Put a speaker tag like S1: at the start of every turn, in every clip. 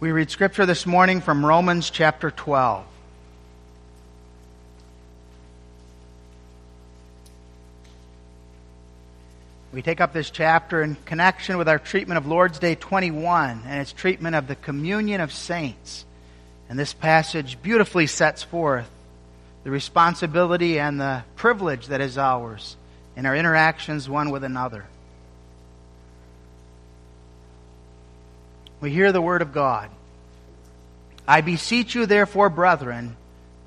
S1: We read scripture this morning from Romans chapter 12. We take up this chapter in connection with our treatment of Lord's Day 21 and its treatment of the communion of saints. And this passage beautifully sets forth the responsibility and the privilege that is ours in our interactions one with another. We hear the word of God. I beseech you, therefore, brethren,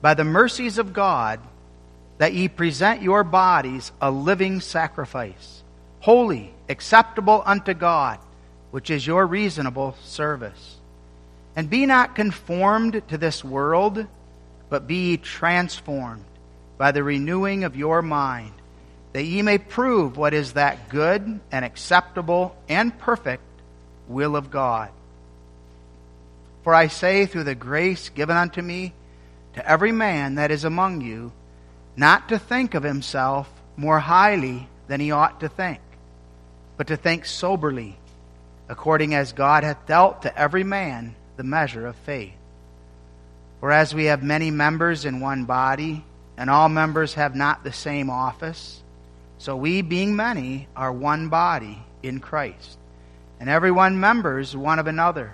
S1: by the mercies of God, that ye present your bodies a living sacrifice, holy, acceptable unto God, which is your reasonable service. And be not conformed to this world, but be transformed by the renewing of your mind, that ye may prove what is that good and acceptable and perfect will of God. For I say, through the grace given unto me, to every man that is among you, not to think of himself more highly than he ought to think, but to think soberly, according as God hath dealt to every man the measure of faith. For as we have many members in one body, and all members have not the same office, so we, being many, are one body in Christ, and every one members one of another.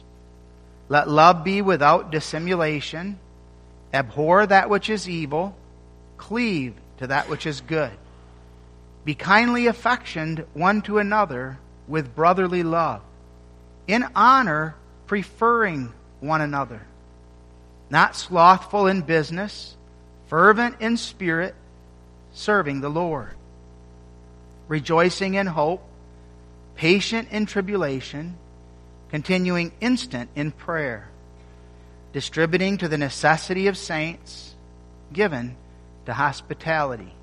S1: Let love be without dissimulation. Abhor that which is evil. Cleave to that which is good. Be kindly affectioned one to another with brotherly love. In honor, preferring one another. Not slothful in business, fervent in spirit, serving the Lord. Rejoicing in hope, patient in tribulation continuing instant in prayer, distributing to the necessity of saints, given to hospitality.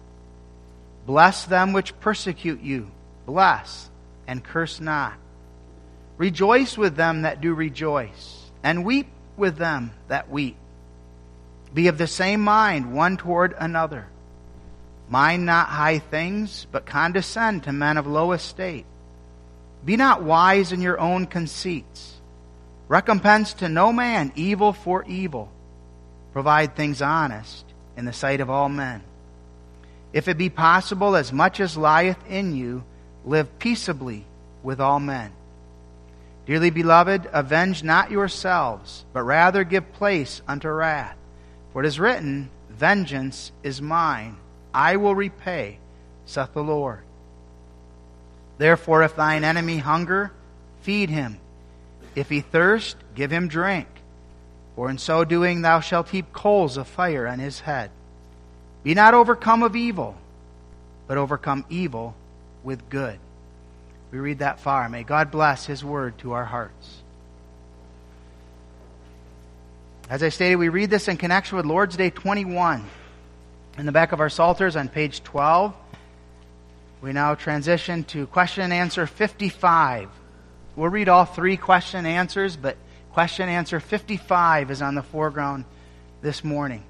S1: Bless them which persecute you, bless and curse not. Rejoice with them that do rejoice, and weep with them that weep. Be of the same mind one toward another. Mind not high things, but condescend to men of low estate. Be not wise in your own conceits. Recompense to no man evil for evil. Provide things honest in the sight of all men. If it be possible, as much as lieth in you, live peaceably with all men. Dearly beloved, avenge not yourselves, but rather give place unto wrath. For it is written, Vengeance is mine, I will repay, saith the Lord. Therefore, if thine enemy hunger, feed him. If he thirst, give him drink. For in so doing thou shalt heap coals of fire on his head. Be not overcome of evil, but overcome evil with good. We read that far. May God bless his word to our hearts. As I stated, we read this in connection with Lord's Day 21. In the back of our Psalters on page 12, we now transition to question and answer 55. We'll read all three question and answers, but question and answer 55 is on the foreground this morning.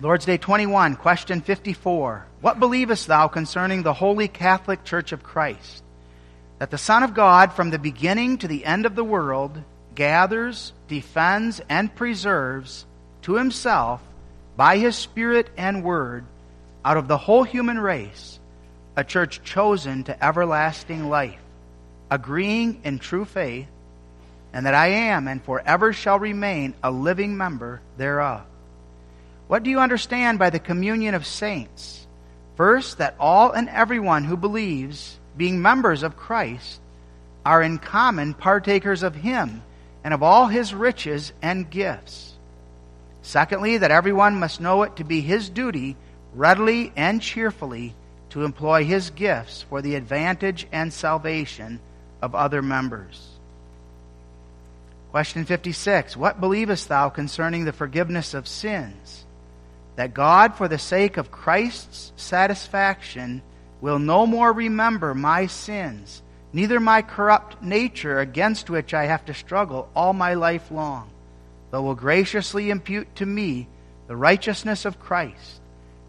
S1: Lord's Day 21, question 54. What believest thou concerning the Holy Catholic Church of Christ? That the Son of God, from the beginning to the end of the world, gathers, defends, and preserves to himself, by his Spirit and Word, out of the whole human race, a church chosen to everlasting life, agreeing in true faith, and that I am and forever shall remain a living member thereof. What do you understand by the communion of saints? First, that all and everyone who believes, being members of Christ, are in common partakers of Him and of all His riches and gifts. Secondly, that everyone must know it to be his duty readily and cheerfully to employ his gifts for the advantage and salvation of other members. Question 56 What believest thou concerning the forgiveness of sins? That God, for the sake of Christ's satisfaction, will no more remember my sins, neither my corrupt nature against which I have to struggle all my life long, but will graciously impute to me the righteousness of Christ,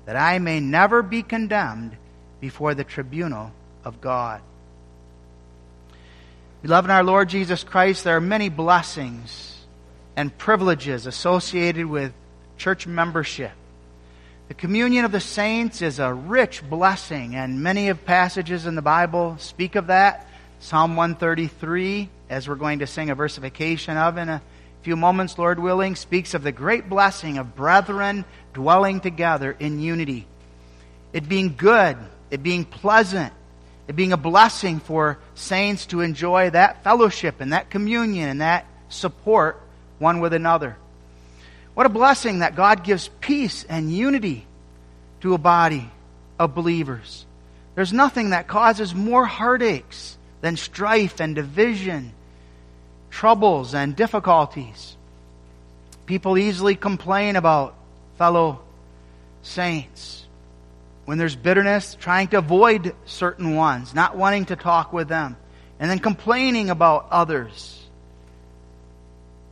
S1: that I may never be condemned before the tribunal of God. Beloved in our Lord Jesus Christ, there are many blessings and privileges associated with church membership. The communion of the saints is a rich blessing, and many of passages in the Bible speak of that. Psalm 133, as we're going to sing a versification of in a few moments, Lord willing, speaks of the great blessing of brethren dwelling together in unity. It being good, it being pleasant, it being a blessing for saints to enjoy that fellowship and that communion and that support one with another. What a blessing that God gives peace and unity to a body of believers. There's nothing that causes more heartaches than strife and division, troubles and difficulties. People easily complain about fellow saints when there's bitterness, trying to avoid certain ones, not wanting to talk with them, and then complaining about others.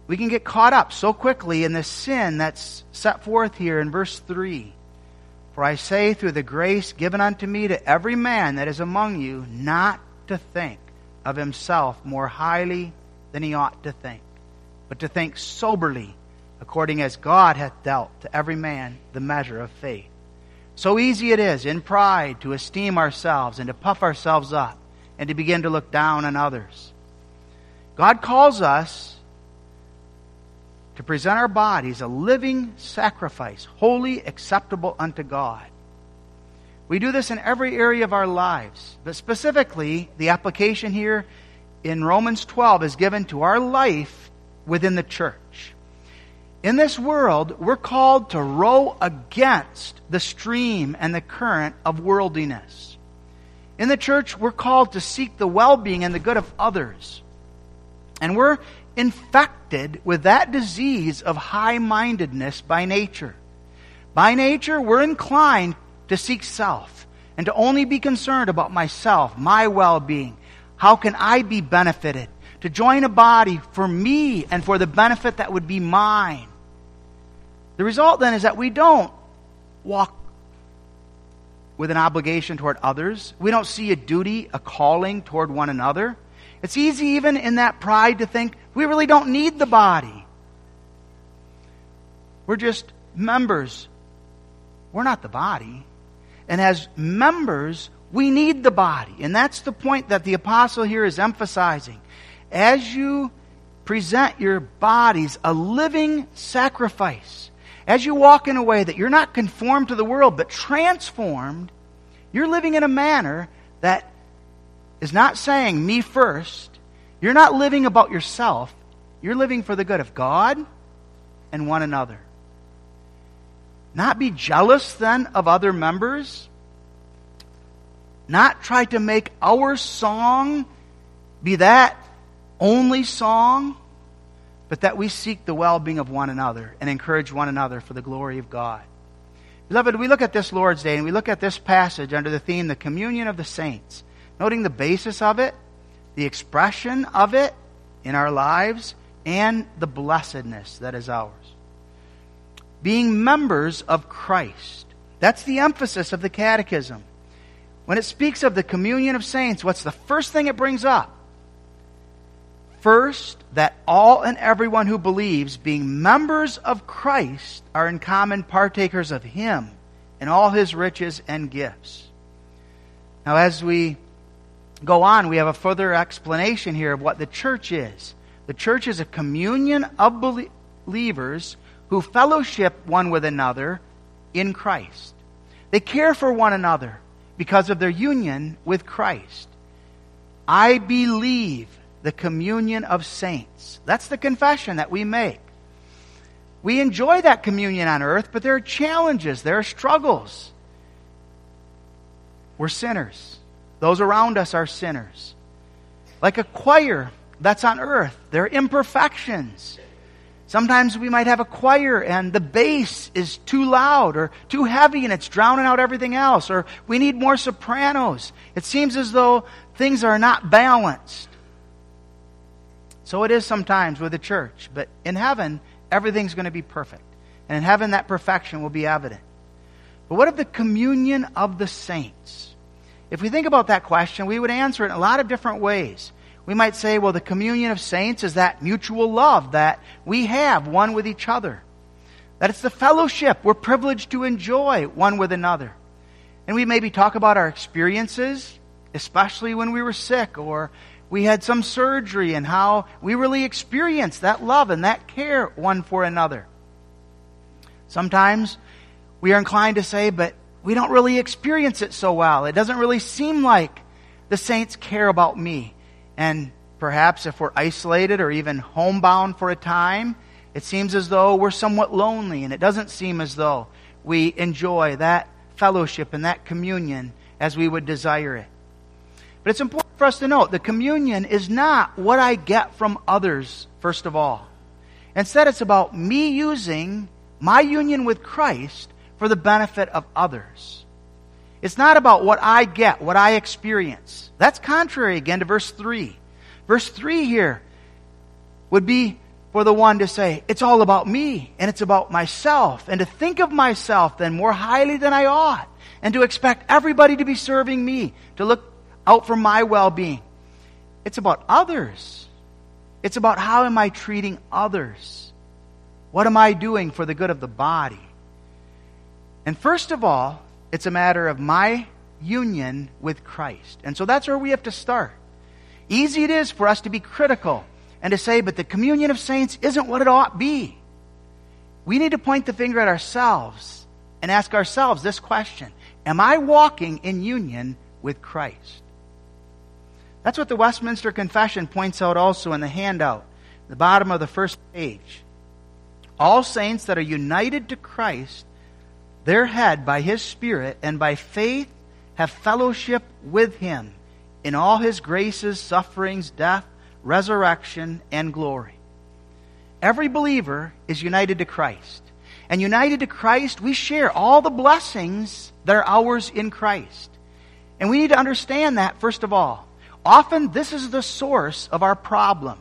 S1: We can get caught up so quickly in the sin that's set forth here in verse 3. For I say, through the grace given unto me to every man that is among you, not to think of himself more highly than he ought to think, but to think soberly, according as God hath dealt to every man the measure of faith. So easy it is in pride to esteem ourselves and to puff ourselves up and to begin to look down on others. God calls us to present our bodies a living sacrifice, holy acceptable unto God. We do this in every area of our lives, but specifically, the application here in Romans 12 is given to our life within the church. In this world, we're called to row against the stream and the current of worldliness. In the church, we're called to seek the well being and the good of others. And we're infected with that disease of high mindedness by nature. By nature, we're inclined to seek self and to only be concerned about myself, my well being. How can I be benefited? To join a body for me and for the benefit that would be mine. The result then is that we don't walk with an obligation toward others. We don't see a duty, a calling toward one another. It's easy, even in that pride, to think we really don't need the body. We're just members. We're not the body. And as members, we need the body. And that's the point that the apostle here is emphasizing. As you present your bodies a living sacrifice, as you walk in a way that you're not conformed to the world, but transformed, you're living in a manner that is not saying me first. You're not living about yourself. You're living for the good of God and one another. Not be jealous then of other members. Not try to make our song be that only song but that we seek the well being of one another and encourage one another for the glory of God. Beloved, we look at this Lord's Day and we look at this passage under the theme, the communion of the saints, noting the basis of it, the expression of it in our lives, and the blessedness that is ours. Being members of Christ. That's the emphasis of the Catechism. When it speaks of the communion of saints, what's the first thing it brings up? First, that all and everyone who believes, being members of Christ, are in common partakers of Him and all His riches and gifts. Now, as we go on, we have a further explanation here of what the church is. The church is a communion of believers who fellowship one with another in Christ. They care for one another because of their union with Christ. I believe the communion of saints. That's the confession that we make. We enjoy that communion on earth, but there are challenges, there are struggles. We're sinners. Those around us are sinners. Like a choir that's on earth. There are imperfections. Sometimes we might have a choir and the bass is too loud or too heavy and it's drowning out everything else, or we need more sopranos. It seems as though things are not balanced. So it is sometimes with the church, but in heaven, everything's going to be perfect. And in heaven, that perfection will be evident. But what of the communion of the saints? If we think about that question, we would answer it in a lot of different ways. We might say, well, the communion of saints is that mutual love that we have one with each other. That it's the fellowship we're privileged to enjoy one with another. And we maybe talk about our experiences, especially when we were sick or we had some surgery and how we really experienced that love and that care one for another. Sometimes we are inclined to say, but we don't really experience it so well. It doesn't really seem like the saints care about me. And perhaps if we're isolated or even homebound for a time, it seems as though we're somewhat lonely and it doesn't seem as though we enjoy that fellowship and that communion as we would desire it. But it's important for us to note the communion is not what I get from others, first of all. Instead, it's about me using my union with Christ for the benefit of others. It's not about what I get, what I experience. That's contrary again to verse 3. Verse 3 here would be for the one to say, it's all about me and it's about myself and to think of myself then more highly than I ought and to expect everybody to be serving me, to look out for my well-being. It's about others. It's about how am I treating others? What am I doing for the good of the body? And first of all, it's a matter of my union with Christ. And so that's where we have to start. Easy it is for us to be critical and to say, but the communion of saints isn't what it ought to be. We need to point the finger at ourselves and ask ourselves this question Am I walking in union with Christ? That's what the Westminster Confession points out also in the handout, the bottom of the first page. All saints that are united to Christ their head by his Spirit and by faith have fellowship with him in all his graces, sufferings, death, resurrection, and glory. Every believer is united to Christ. And united to Christ, we share all the blessings that are ours in Christ. And we need to understand that, first of all. Often, this is the source of our problem.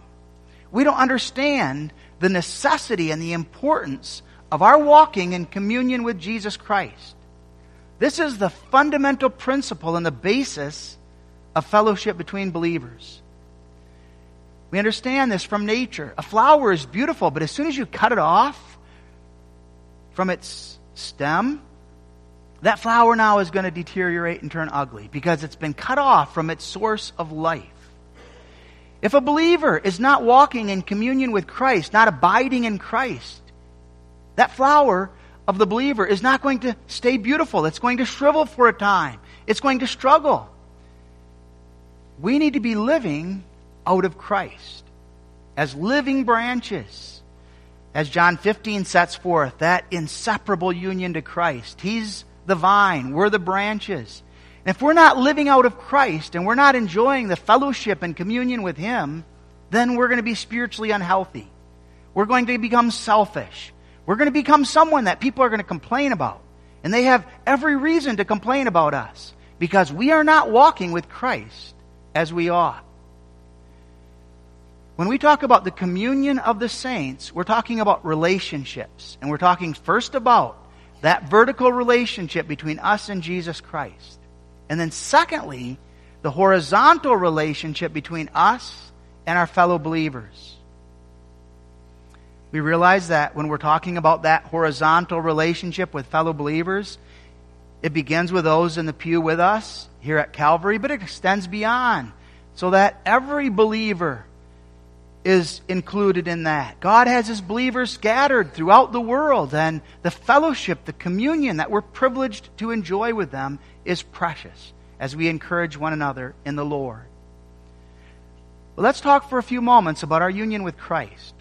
S1: We don't understand the necessity and the importance of our walking in communion with Jesus Christ. This is the fundamental principle and the basis of fellowship between believers. We understand this from nature. A flower is beautiful, but as soon as you cut it off from its stem, that flower now is going to deteriorate and turn ugly because it's been cut off from its source of life. If a believer is not walking in communion with Christ, not abiding in Christ, that flower of the believer is not going to stay beautiful. It's going to shrivel for a time. It's going to struggle. We need to be living out of Christ as living branches. As John 15 sets forth, that inseparable union to Christ. He's the vine, we're the branches. And if we're not living out of Christ and we're not enjoying the fellowship and communion with Him, then we're going to be spiritually unhealthy. We're going to become selfish. We're going to become someone that people are going to complain about. And they have every reason to complain about us because we are not walking with Christ as we ought. When we talk about the communion of the saints, we're talking about relationships. And we're talking first about that vertical relationship between us and Jesus Christ. And then secondly, the horizontal relationship between us and our fellow believers. We realize that when we're talking about that horizontal relationship with fellow believers, it begins with those in the pew with us here at Calvary, but it extends beyond so that every believer is included in that. God has His believers scattered throughout the world, and the fellowship, the communion that we're privileged to enjoy with them is precious as we encourage one another in the Lord. But let's talk for a few moments about our union with Christ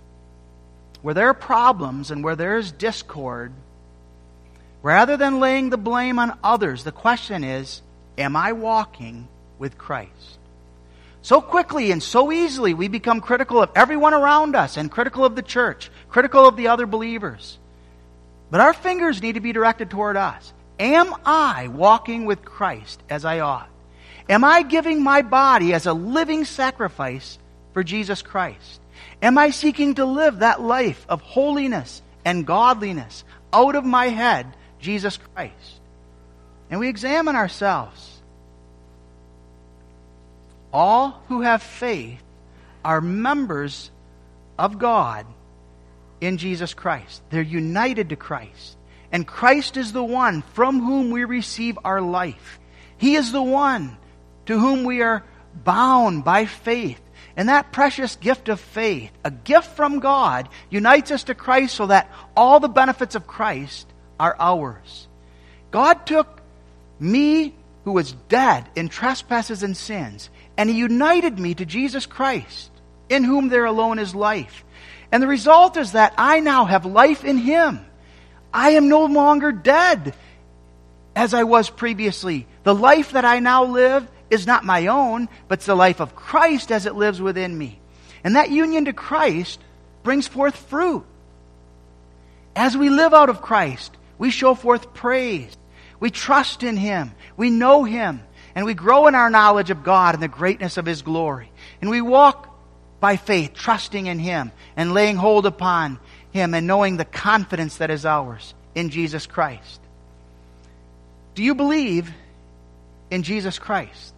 S1: where there are problems and where there is discord, rather than laying the blame on others, the question is, am I walking with Christ? So quickly and so easily we become critical of everyone around us and critical of the church, critical of the other believers. But our fingers need to be directed toward us. Am I walking with Christ as I ought? Am I giving my body as a living sacrifice for Jesus Christ? Am I seeking to live that life of holiness and godliness out of my head, Jesus Christ? And we examine ourselves. All who have faith are members of God in Jesus Christ. They're united to Christ. And Christ is the one from whom we receive our life. He is the one to whom we are bound by faith. And that precious gift of faith, a gift from God, unites us to Christ so that all the benefits of Christ are ours. God took me, who was dead in trespasses and sins, and He united me to Jesus Christ, in whom there alone is life. And the result is that I now have life in Him. I am no longer dead as I was previously. The life that I now live is not my own, but it's the life of Christ as it lives within me. And that union to Christ brings forth fruit. As we live out of Christ, we show forth praise. We trust in Him. We know Him. And we grow in our knowledge of God and the greatness of His glory. And we walk by faith, trusting in Him and laying hold upon Him and knowing the confidence that is ours in Jesus Christ. Do you believe in Jesus Christ?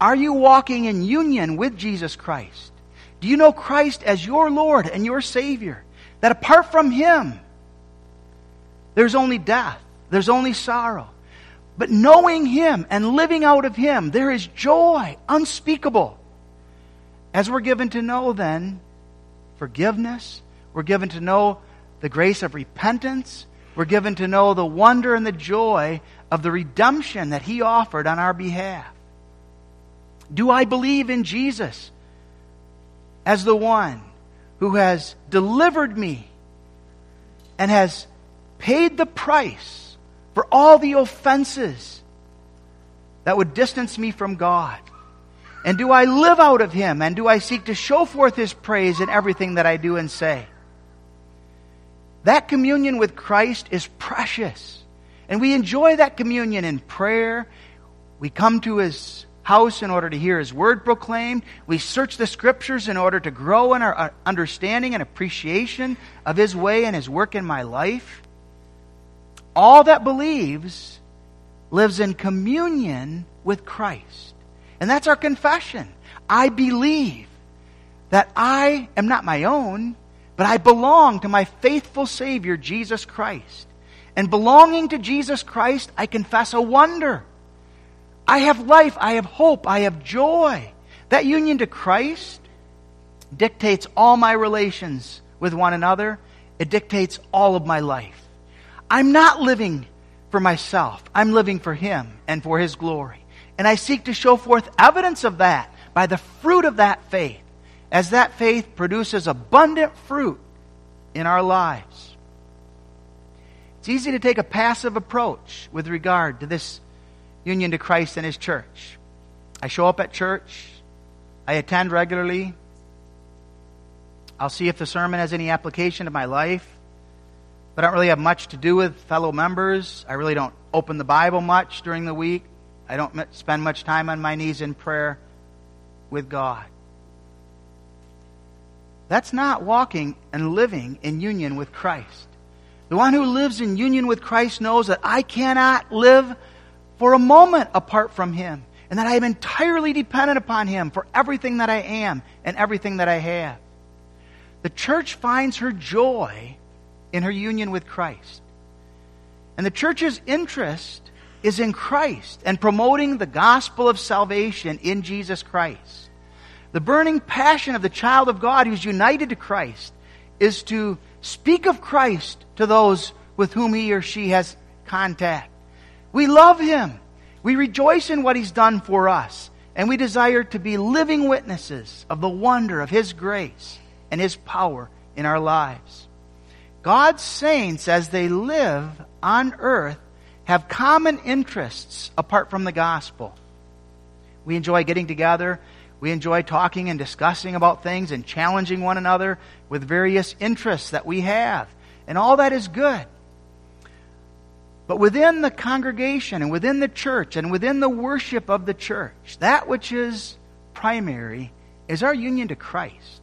S1: Are you walking in union with Jesus Christ? Do you know Christ as your Lord and your Savior? That apart from Him, there's only death, there's only sorrow. But knowing Him and living out of Him, there is joy unspeakable. As we're given to know, then, forgiveness, we're given to know the grace of repentance, we're given to know the wonder and the joy of the redemption that He offered on our behalf. Do I believe in Jesus as the one who has delivered me and has paid the price for all the offenses that would distance me from God? And do I live out of Him? And do I seek to show forth His praise in everything that I do and say? That communion with Christ is precious. And we enjoy that communion in prayer. We come to His house in order to hear His word proclaimed. We search the scriptures in order to grow in our uh, understanding and appreciation of His way and His work in my life. All that believes lives in communion with Christ. And that's our confession. I believe that I am not my own, but I belong to my faithful Savior, Jesus Christ. And belonging to Jesus Christ, I confess a wonder I have life, I have hope, I have joy. That union to Christ dictates all my relations with one another. It dictates all of my life. I'm not living for myself. I'm living for Him and for His glory. And I seek to show forth evidence of that by the fruit of that faith, as that faith produces abundant fruit in our lives. It's easy to take a passive approach with regard to this union to Christ and His church. I show up at church. I attend regularly. I'll see if the sermon has any application to my life. But I don't really have much to do with fellow members. I really don't open the Bible much during the week. I don't spend much time on my knees in prayer with God. That's not walking and living in union with Christ. The one who lives in union with Christ knows that I cannot live for a moment apart from Him, and that I am entirely dependent upon Him for everything that I am and everything that I have. The church finds her joy in her union with Christ. And the church's interest is in Christ and promoting the gospel of salvation in Jesus Christ. The burning passion of the child of God who's united to Christ is to speak of Christ to those with whom he or she has contact. We love Him. We rejoice in what He's done for us. And we desire to be living witnesses of the wonder of His grace and His power in our lives. God's saints, as they live on earth, have common interests apart from the gospel. We enjoy getting together We enjoy talking and discussing about things and challenging one another with various interests that we have. And all that is good. But within the congregation and within the church and within the worship of the church, that which is primary is our union to Christ.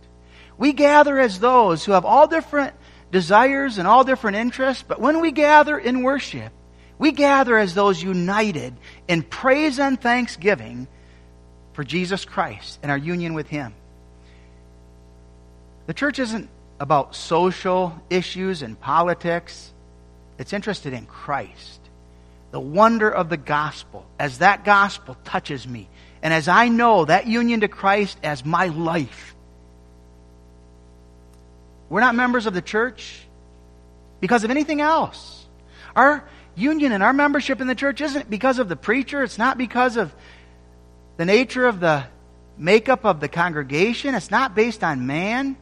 S1: We gather as those who have all different desires and all different interests, but when we gather in worship, we gather as those united in praise and thanksgiving for Jesus Christ and our union with Him. The church isn't about social issues and politics. It's interested in Christ. The wonder of the gospel, as that gospel touches me, and as I know that union to Christ as my life. We're not members of the church because of anything else. Our union and our membership in the church isn't because of the preacher, it's not because of the nature of the makeup of the congregation, it's not based on man.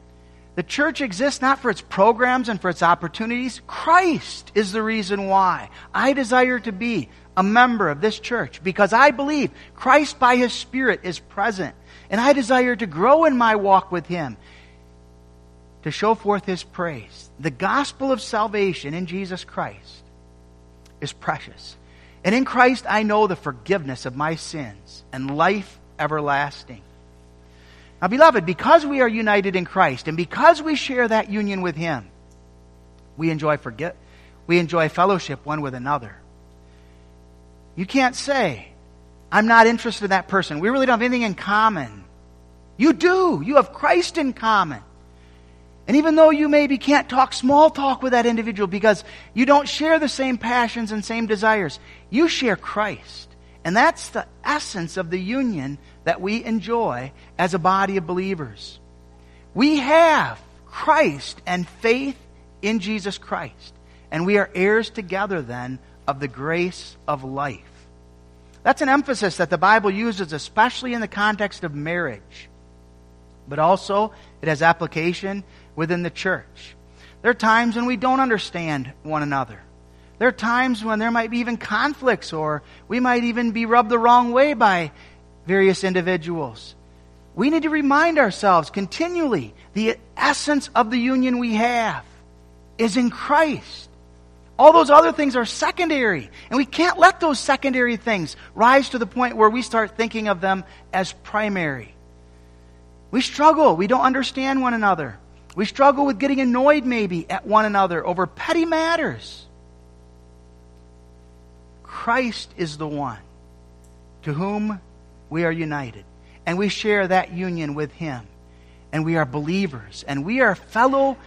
S1: The church exists not for its programs and for its opportunities. Christ is the reason why I desire to be a member of this church because I believe Christ by His Spirit is present. And I desire to grow in my walk with Him to show forth His praise. The gospel of salvation in Jesus Christ is precious. And in Christ I know the forgiveness of my sins and life everlasting. Now, beloved, because we are united in Christ and because we share that union with Him, we enjoy forget, we enjoy fellowship one with another. You can't say, I'm not interested in that person. We really don't have anything in common. You do. You have Christ in common. And even though you maybe can't talk small talk with that individual because you don't share the same passions and same desires, you share Christ. And that's the essence of the union that we enjoy as a body of believers. We have Christ and faith in Jesus Christ. And we are heirs together then of the grace of life. That's an emphasis that the Bible uses, especially in the context of marriage. But also, it has application within the church. There are times when we don't understand one another. There are times when there might be even conflicts, or we might even be rubbed the wrong way by various individuals. We need to remind ourselves continually the essence of the union we have is in Christ. All those other things are secondary, and we can't let those secondary things rise to the point where we start thinking of them as primary. We struggle. We don't understand one another. We struggle with getting annoyed maybe at one another over petty matters. Christ is the one to whom we are united. And we share that union with Him. And we are believers. And we are fellow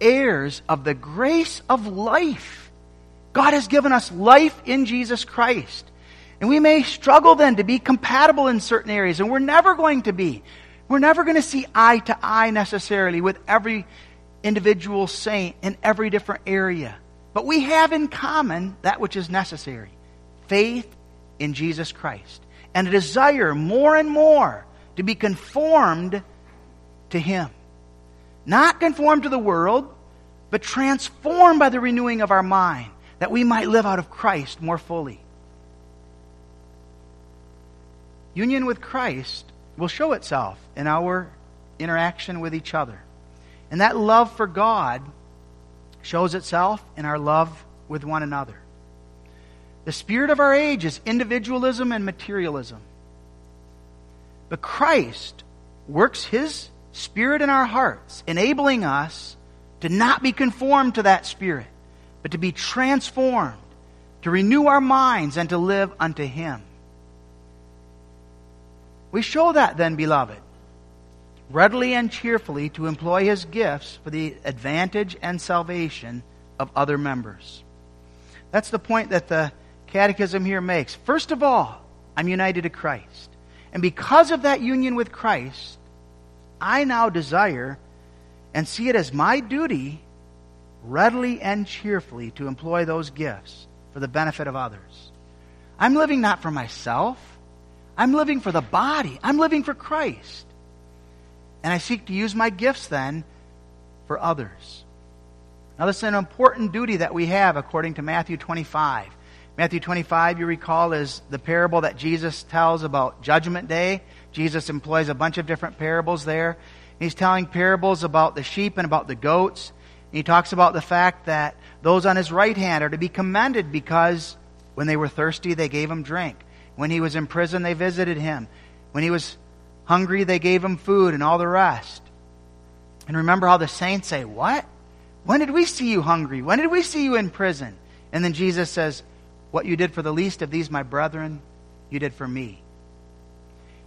S1: heirs of the grace of life. God has given us life in Jesus Christ. And we may struggle then to be compatible in certain areas, and we're never going to be. We're never going to see eye to eye necessarily with every individual saint in every different area. But we have in common that which is necessary faith in Jesus Christ and a desire more and more to be conformed to Him. Not conformed to the world, but transformed by the renewing of our mind, that we might live out of Christ more fully. Union with Christ will show itself in our interaction with each other. And that love for God shows itself in our love with one another. The spirit of our age is individualism and materialism. But Christ works His Spirit in our hearts, enabling us to not be conformed to that Spirit, but to be transformed, to renew our minds, and to live unto Him. We show that then, beloved, readily and cheerfully to employ His gifts for the advantage and salvation of other members. That's the point that the Catechism here makes. First of all, I'm united to Christ. And because of that union with Christ, I now desire and see it as my duty readily and cheerfully to employ those gifts for the benefit of others. I'm living not for myself. I'm living for the body. I'm living for Christ. And I seek to use my gifts then for others. Now, this is an important duty that we have according to Matthew 25. Matthew 25, you recall, is the parable that Jesus tells about Judgment Day. Jesus employs a bunch of different parables there. He's telling parables about the sheep and about the goats. He talks about the fact that those on his right hand are to be commended because when they were thirsty, they gave him drink. When he was in prison, they visited him. When he was hungry, they gave him food and all the rest. And remember how the saints say, What? When did we see you hungry? When did we see you in prison? And then Jesus says, What you did for the least of these, my brethren, you did for me.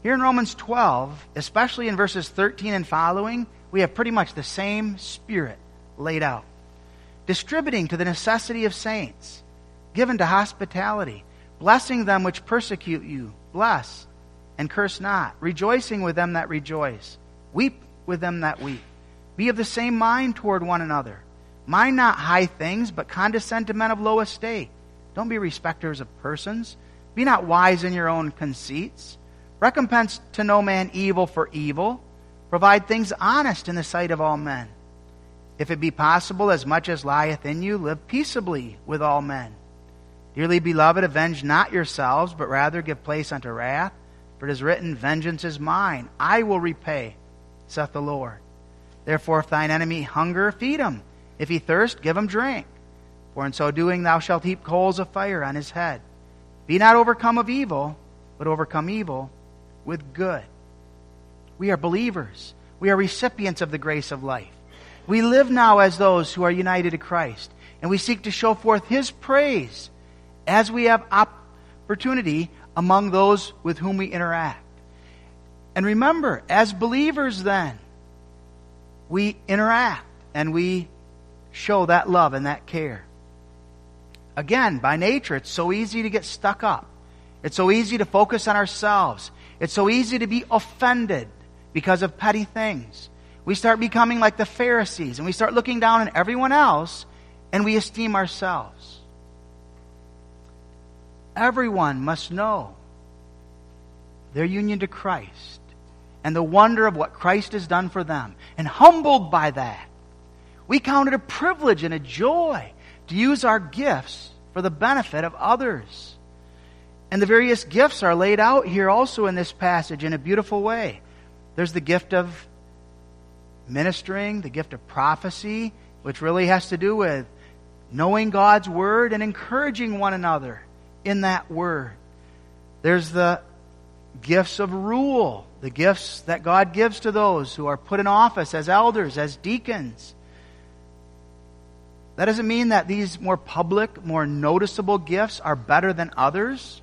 S1: Here in Romans 12, especially in verses 13 and following, we have pretty much the same spirit laid out. Distributing to the necessity of saints, given to hospitality, blessing them which persecute you, bless, and curse not, rejoicing with them that rejoice, weep with them that weep. Be of the same mind toward one another. Mind not high things, but condescend to men of low estate. Don't be respecters of persons. Be not wise in your own conceits. Recompense to no man evil for evil. Provide things honest in the sight of all men. If it be possible, as much as lieth in you, live peaceably with all men. Dearly beloved, avenge not yourselves, but rather give place unto wrath. For it is written, Vengeance is mine, I will repay, saith the Lord. Therefore, if thine enemy hunger, feed him. If he thirst, give him drink. For in so doing thou shalt heap coals of fire on his head. Be not overcome of evil, but overcome evil with good. We are believers. We are recipients of the grace of life. We live now as those who are united to Christ, and we seek to show forth His praise as we have opportunity among those with whom we interact. And remember, as believers, then, we interact and we show that love and that care. Again, by nature, it's so easy to get stuck up. It's so easy to focus on ourselves. It's so easy to be offended because of petty things. We start becoming like the Pharisees and we start looking down on everyone else and we esteem ourselves. Everyone must know their union to Christ and the wonder of what Christ has done for them. And humbled by that, we count it a privilege and a joy to use our gifts for the benefit of others. And the various gifts are laid out here also in this passage in a beautiful way. There's the gift of ministering, the gift of prophecy, which really has to do with knowing God's word and encouraging one another in that word. There's the gifts of rule, the gifts that God gives to those who are put in office as elders, as deacons. That doesn't mean that these more public, more noticeable gifts are better than others,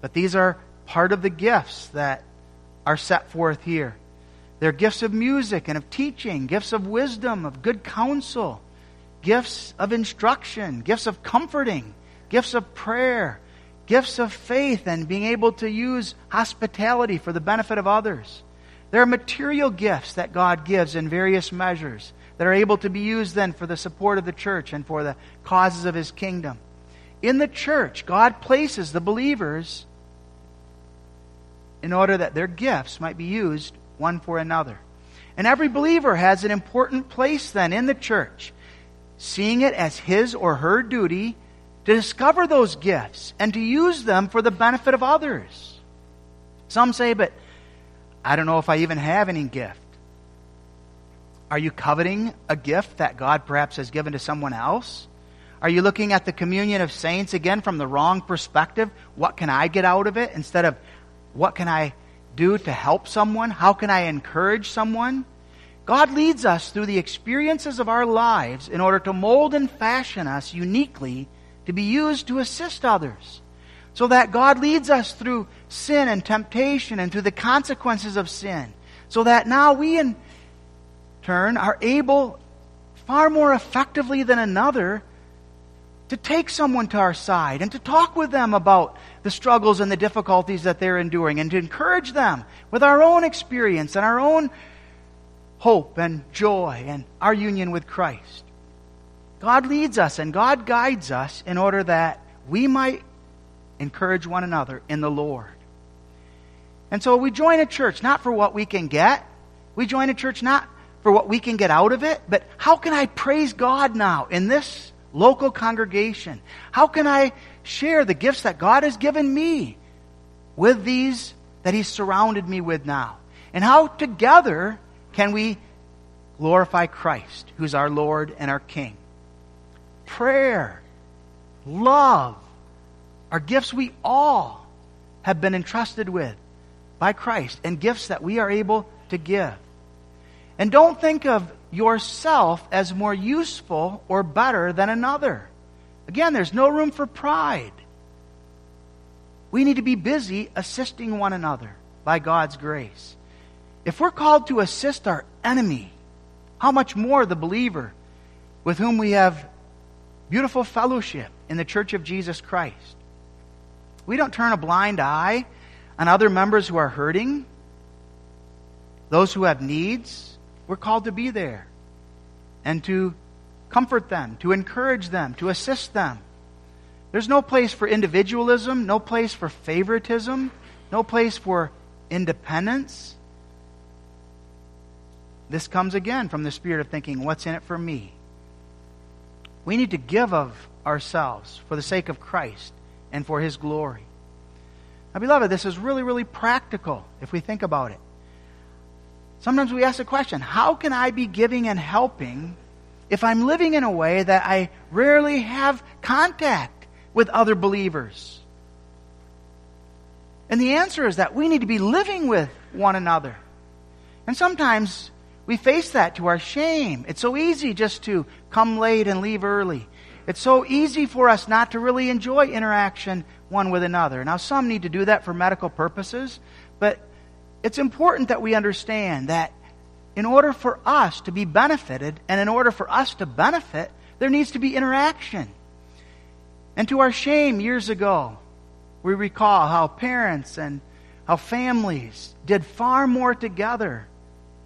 S1: but these are part of the gifts that are set forth here. They're gifts of music and of teaching, gifts of wisdom, of good counsel, gifts of instruction, gifts of comforting, gifts of prayer, gifts of faith, and being able to use hospitality for the benefit of others. There are material gifts that God gives in various measures that are able to be used then for the support of the church and for the causes of his kingdom. In the church, God places the believers in order that their gifts might be used one for another. And every believer has an important place then in the church, seeing it as his or her duty to discover those gifts and to use them for the benefit of others. Some say, but I don't know if I even have any gift. Are you coveting a gift that God perhaps has given to someone else? Are you looking at the communion of saints again from the wrong perspective? What can I get out of it instead of what can I do to help someone? How can I encourage someone? God leads us through the experiences of our lives in order to mold and fashion us uniquely to be used to assist others. So that God leads us through sin and temptation and through the consequences of sin. So that now we in turn are able far more effectively than another to take someone to our side and to talk with them about the struggles and the difficulties that they're enduring and to encourage them with our own experience and our own hope and joy and our union with Christ. God leads us and God guides us in order that we might encourage one another in the Lord. And so we join a church not for what we can get. We join a church not for what we can get out of it, but how can I praise God now in this local congregation? How can I share the gifts that God has given me with these that He's surrounded me with now? And how together can we glorify Christ, who's our Lord and our King? Prayer, love, are gifts we all have been entrusted with by Christ and gifts that we are able to give. And don't think of yourself as more useful or better than another. Again, there's no room for pride. We need to be busy assisting one another by God's grace. If we're called to assist our enemy, how much more the believer with whom we have beautiful fellowship in the church of Jesus Christ? We don't turn a blind eye on other members who are hurting, those who have needs. We're called to be there and to comfort them, to encourage them, to assist them. There's no place for individualism, no place for favoritism, no place for independence. This comes again from the spirit of thinking, what's in it for me? We need to give of ourselves for the sake of Christ and for His glory. Now, beloved, this is really, really practical if we think about it. Sometimes we ask the question how can I be giving and helping if I'm living in a way that I rarely have contact with other believers? And the answer is that we need to be living with one another. And sometimes we face that to our shame. It's so easy just to come late and leave early. It's so easy for us not to really enjoy interaction one with another. Now, some need to do that for medical purposes, but it's important that we understand that in order for us to be benefited and in order for us to benefit, there needs to be interaction. And to our shame, years ago, we recall how parents and how families did far more together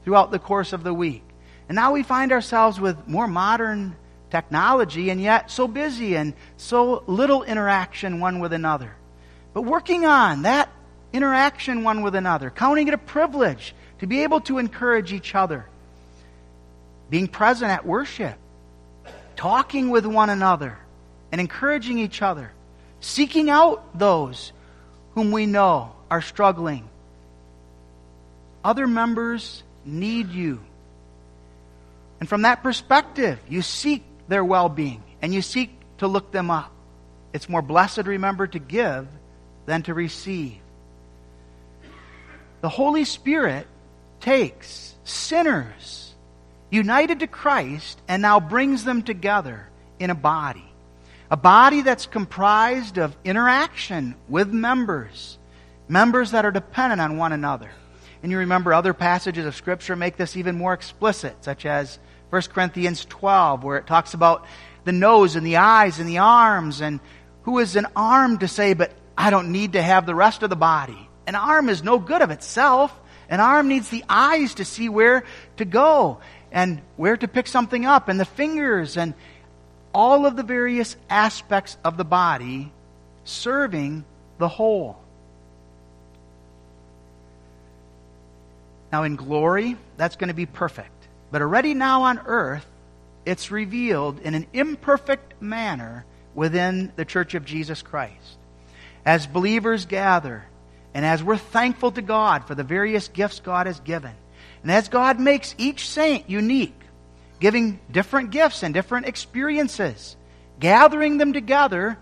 S1: throughout the course of the week. And now we find ourselves with more modern technology and yet so busy and so little interaction one with another. But working on that interaction one with another, counting it a privilege to be able to encourage each other, being present at worship, talking with one another, and encouraging each other, seeking out those whom we know are struggling. Other members need you. And from that perspective, you seek their well being and you seek to look them up. It's more blessed, remember, to give than to receive. The Holy Spirit takes sinners united to Christ and now brings them together in a body. A body that's comprised of interaction with members, members that are dependent on one another. And you remember other passages of Scripture make this even more explicit, such as 1 Corinthians 12, where it talks about the nose and the eyes and the arms, and who is an arm to say, but I don't need to have the rest of the body. An arm is no good of itself. An arm needs the eyes to see where to go and where to pick something up, and the fingers, and all of the various aspects of the body serving the whole. Now, in glory, that's going to be perfect. But already now on earth, it's revealed in an imperfect manner within the church of Jesus Christ. As believers gather, and as we're thankful to God for the various gifts God has given, and as God makes each saint unique, giving different gifts and different experiences, gathering them together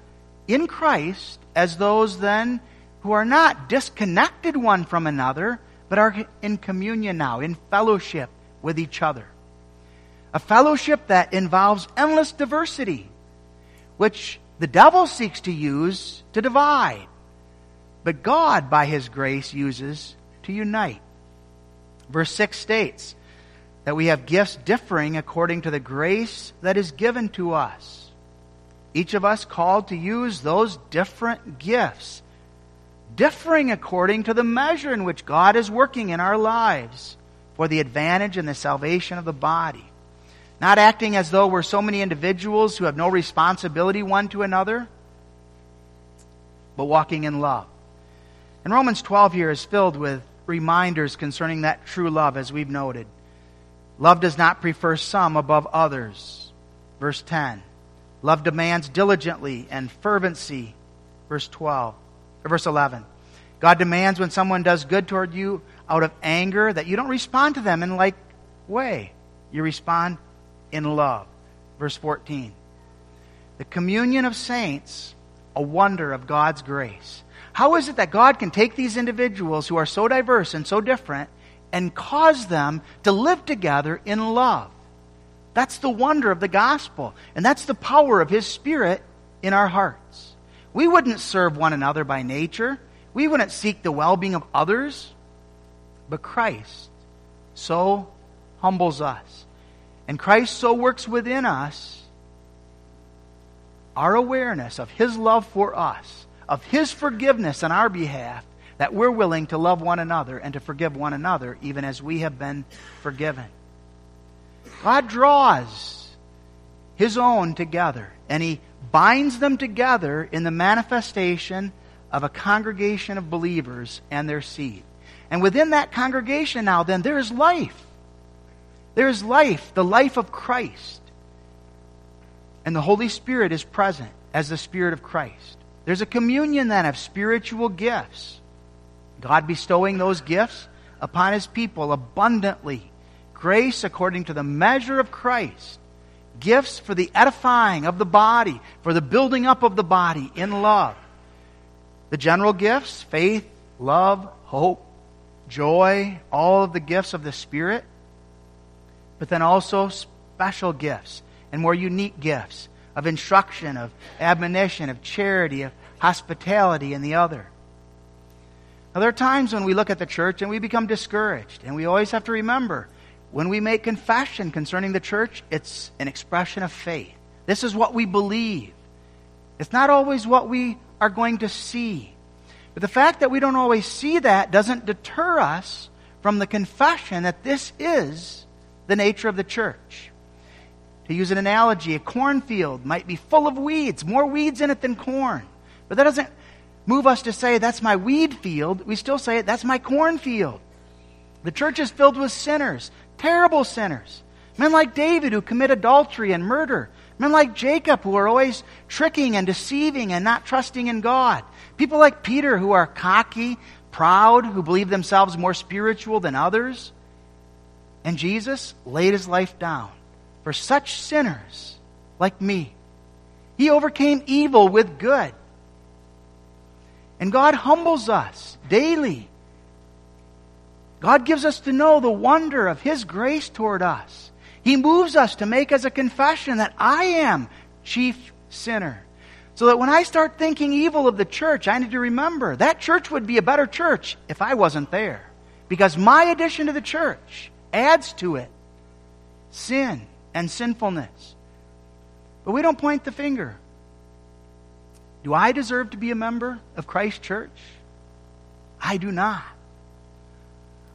S1: in Christ as those then who are not disconnected one from another, but are in communion now, in fellowship with each other. A fellowship that involves endless diversity, which the devil seeks to use to divide, but God, by his grace, uses to unite. Verse 6 states that we have gifts differing according to the grace that is given to us. Each of us called to use those different gifts, differing according to the measure in which God is working in our lives for the advantage and the salvation of the body. Not acting as though we're so many individuals who have no responsibility one to another, but walking in love. And Romans 12 here is filled with reminders concerning that true love, as we've noted. Love does not prefer some above others. Verse 10. Love demands diligently and fervency. Verse 12. Or verse 11. God demands when someone does good toward you out of anger that you don't respond to them in like way. You respond in love. Verse 14. The communion of saints, a wonder of God's grace. How is it that God can take these individuals who are so diverse and so different and cause them to live together in love? That's the wonder of the gospel. And that's the power of His Spirit in our hearts. We wouldn't serve one another by nature. We wouldn't seek the well being of others. But Christ so humbles us. And Christ so works within us our awareness of His love for us, of His forgiveness on our behalf, that we're willing to love one another and to forgive one another, even as we have been forgiven. God draws His own together, and He binds them together in the manifestation of a congregation of believers and their seed. And within that congregation now, then, there is life. There is life, the life of Christ. And the Holy Spirit is present as the Spirit of Christ. There's a communion then of spiritual gifts. God bestowing those gifts upon His people abundantly. Grace according to the measure of Christ. Gifts for the edifying of the body, for the building up of the body in love. The general gifts faith, love, hope, joy, all of the gifts of the Spirit. But then also special gifts and more unique gifts of instruction, of admonition, of charity, of hospitality, and the other. Now, there are times when we look at the church and we become discouraged, and we always have to remember when we make confession concerning the church, it's an expression of faith. This is what we believe. It's not always what we are going to see. But the fact that we don't always see that doesn't deter us from the confession that this is the nature of the church. To use an analogy, a cornfield might be full of weeds, more weeds in it than corn. But that doesn't move us to say, that's my weed field. We still say, that's my cornfield. The church is filled with sinners terrible sinners. Men like David who commit adultery and murder. Men like Jacob who are always tricking and deceiving and not trusting in God. People like Peter who are cocky, proud, who believe themselves more spiritual than others. And Jesus laid his life down for such sinners like me. He overcame evil with good. And God humbles us daily God gives us to know the wonder of His grace toward us. He moves us to make as a confession that I am chief sinner. So that when I start thinking evil of the church, I need to remember that church would be a better church if I wasn't there. Because my addition to the church adds to it sin and sinfulness. But we don't point the finger. Do I deserve to be a member of Christ Church? I do not.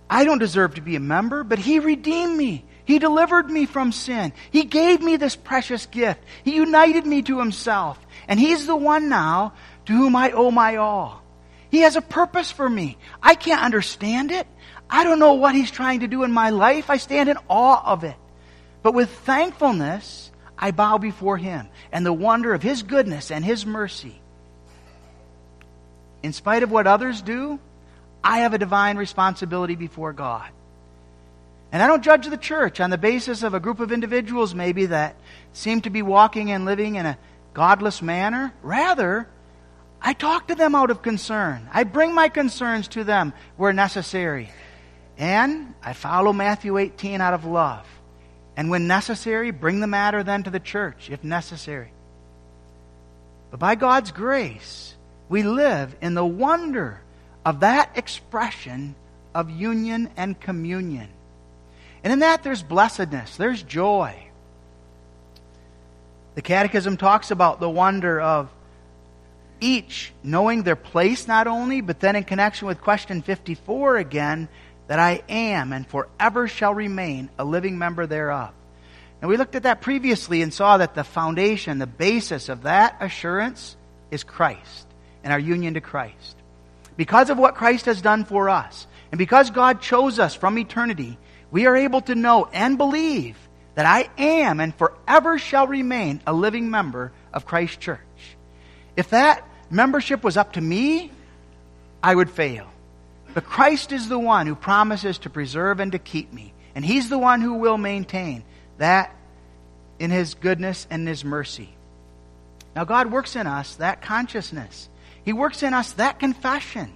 S1: I don't deserve to be a member, but He redeemed me. He delivered me from sin. He gave me this precious gift. He united me to Himself. And He's the one now to whom I owe my all. He has a purpose for me. I can't understand it. I don't know what He's trying to do in my life. I stand in awe of it. But with thankfulness, I bow before Him and the wonder of His goodness and His mercy. In spite of what others do, I have a divine responsibility before God. And I don't judge the church on the basis of a group of individuals, maybe, that seem to be walking and living in a godless manner. Rather, I talk to them out of concern. I bring my concerns to them where necessary. And I follow Matthew 18 out of love. And when necessary, bring the matter then to the church, if necessary. But by God's grace, we live in the wonder of that expression of union and communion. And in that, there's blessedness, there's joy. The Catechism talks about the wonder of each knowing their place not only, but then in connection with question 54 again, that I am and forever shall remain a living member thereof. And we looked at that previously and saw that the foundation, the basis of that assurance is Christ and our union to Christ. Because of what Christ has done for us, and because God chose us from eternity, we are able to know and believe that I am and forever shall remain a living member of Christ's church. If that membership was up to me, I would fail. But Christ is the one who promises to preserve and to keep me. And He's the one who will maintain that in His goodness and His mercy. Now, God works in us that consciousness. He works in us that confession.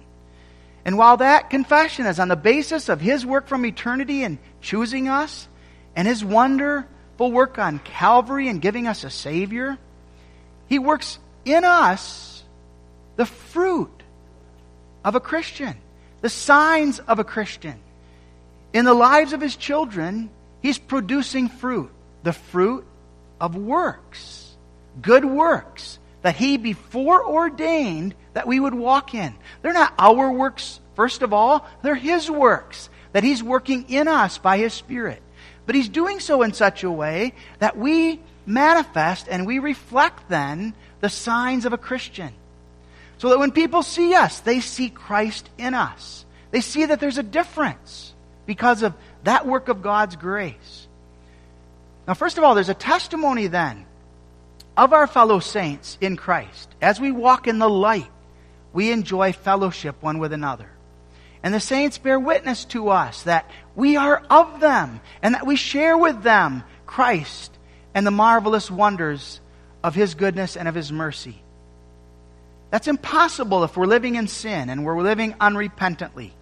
S1: And while that confession is on the basis of His work from eternity in choosing us, and His wonderful work on Calvary and giving us a Savior, He works in us the fruit of a Christian, the signs of a Christian. In the lives of His children, He's producing fruit, the fruit of works, good works that He before ordained that we would walk in. They're not our works, first of all, they're His works that He's working in us by His Spirit. But He's doing so in such a way that we manifest and we reflect then the signs of a Christian. So that when people see us, they see Christ in us. They see that there's a difference because of that work of God's grace. Now, first of all, there's a testimony then of our fellow saints in Christ. As we walk in the light, we enjoy fellowship one with another. And the saints bear witness to us that we are of them and that we share with them Christ and the marvelous wonders of His goodness and of His mercy. That's impossible if we're living in sin and we're living unrepentantly.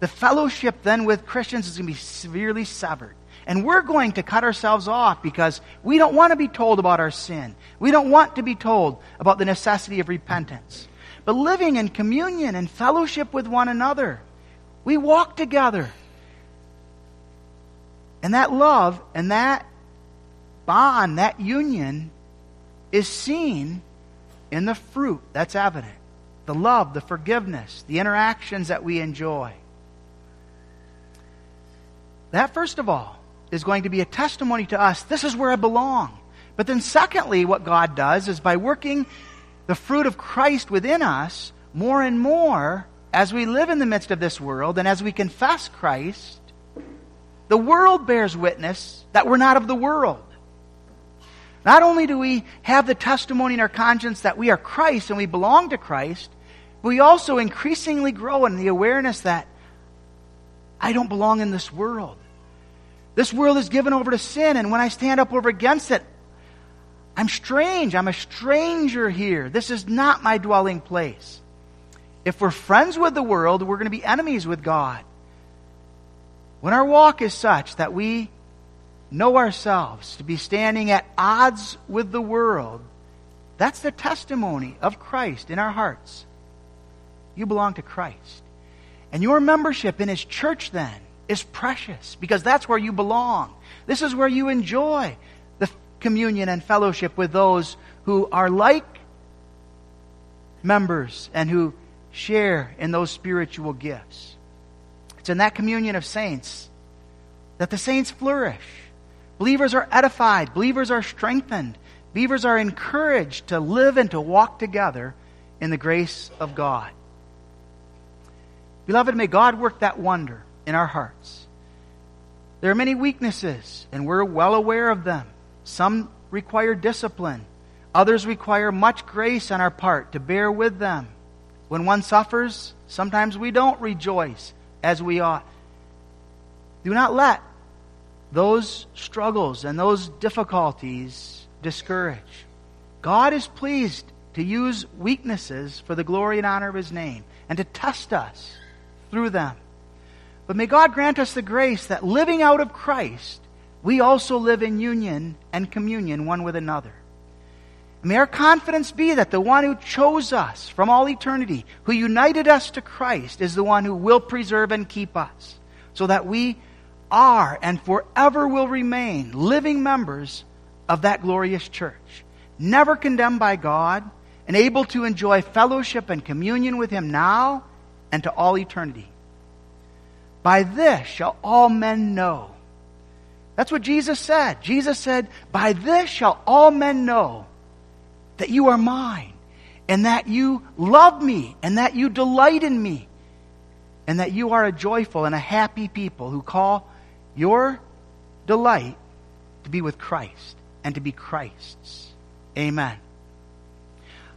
S1: The fellowship then with Christians is going to be severely severed. And we're going to cut ourselves off because we don't want to be told about our sin. We don't want to be told about the necessity of repentance. But living in communion and fellowship with one another, we walk together. And that love and that bond, that union, is seen in the fruit that's evident the love, the forgiveness, the interactions that we enjoy. That, first of all, is going to be a testimony to us this is where I belong. But then, secondly, what God does is by working the fruit of Christ within us more and more as we live in the midst of this world and as we confess Christ, the world bears witness that we're not of the world. Not only do we have the testimony in our conscience that we are Christ and we belong to Christ, we also increasingly grow in the awareness that I don't belong in this world. This world is given over to sin, and when I stand up over against it, I'm strange. I'm a stranger here. This is not my dwelling place. If we're friends with the world, we're going to be enemies with God. When our walk is such that we know ourselves to be standing at odds with the world, that's the testimony of Christ in our hearts. You belong to Christ. And your membership in His church then is precious because that's where you belong. This is where you enjoy the communion and fellowship with those who are like members and who share in those spiritual gifts. It's in that communion of saints that the saints flourish. Believers are edified. Believers are strengthened. Believers are encouraged to live and to walk together in the grace of God. Beloved, may God work that wonder in our hearts. There are many weaknesses, and we're well aware of them. Some require discipline, others require much grace on our part to bear with them. When one suffers, sometimes we don't rejoice as we ought. Do not let those struggles and those difficulties discourage. God is pleased to use weaknesses for the glory and honor of His name and to test us through them. But may God grant us the grace that living out of Christ, we also live in union and communion one with another. May our confidence be that the one who chose us from all eternity, who united us to Christ, is the one who will preserve and keep us, so that we are and forever will remain living members of that glorious church, never condemned by God, and able to enjoy fellowship and communion with Him now and to all eternity. By this shall all men know. That's what Jesus said. Jesus said, By this shall all men know that you are mine, and that you love me, and that you delight in me, and that you are a joyful and a happy people who call your delight to be with Christ and to be Christ's. Amen.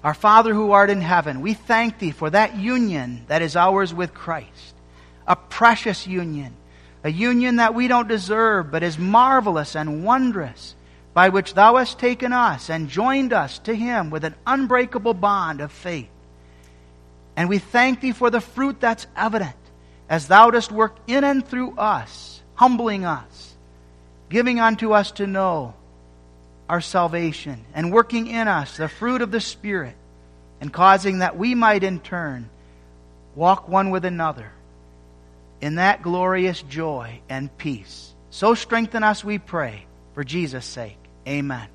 S1: Our Father who art in heaven, we thank thee for that union that is ours with Christ. A precious union. A union that we don't deserve, but is marvelous and wondrous, by which thou hast taken us and joined us to him with an unbreakable bond of faith. And we thank thee for the fruit that's evident as thou dost work in and through us, humbling us, giving unto us to know our salvation, and working in us the fruit of the Spirit, and causing that we might in turn walk one with another in that glorious joy and peace. So strengthen us, we pray, for Jesus' sake. Amen.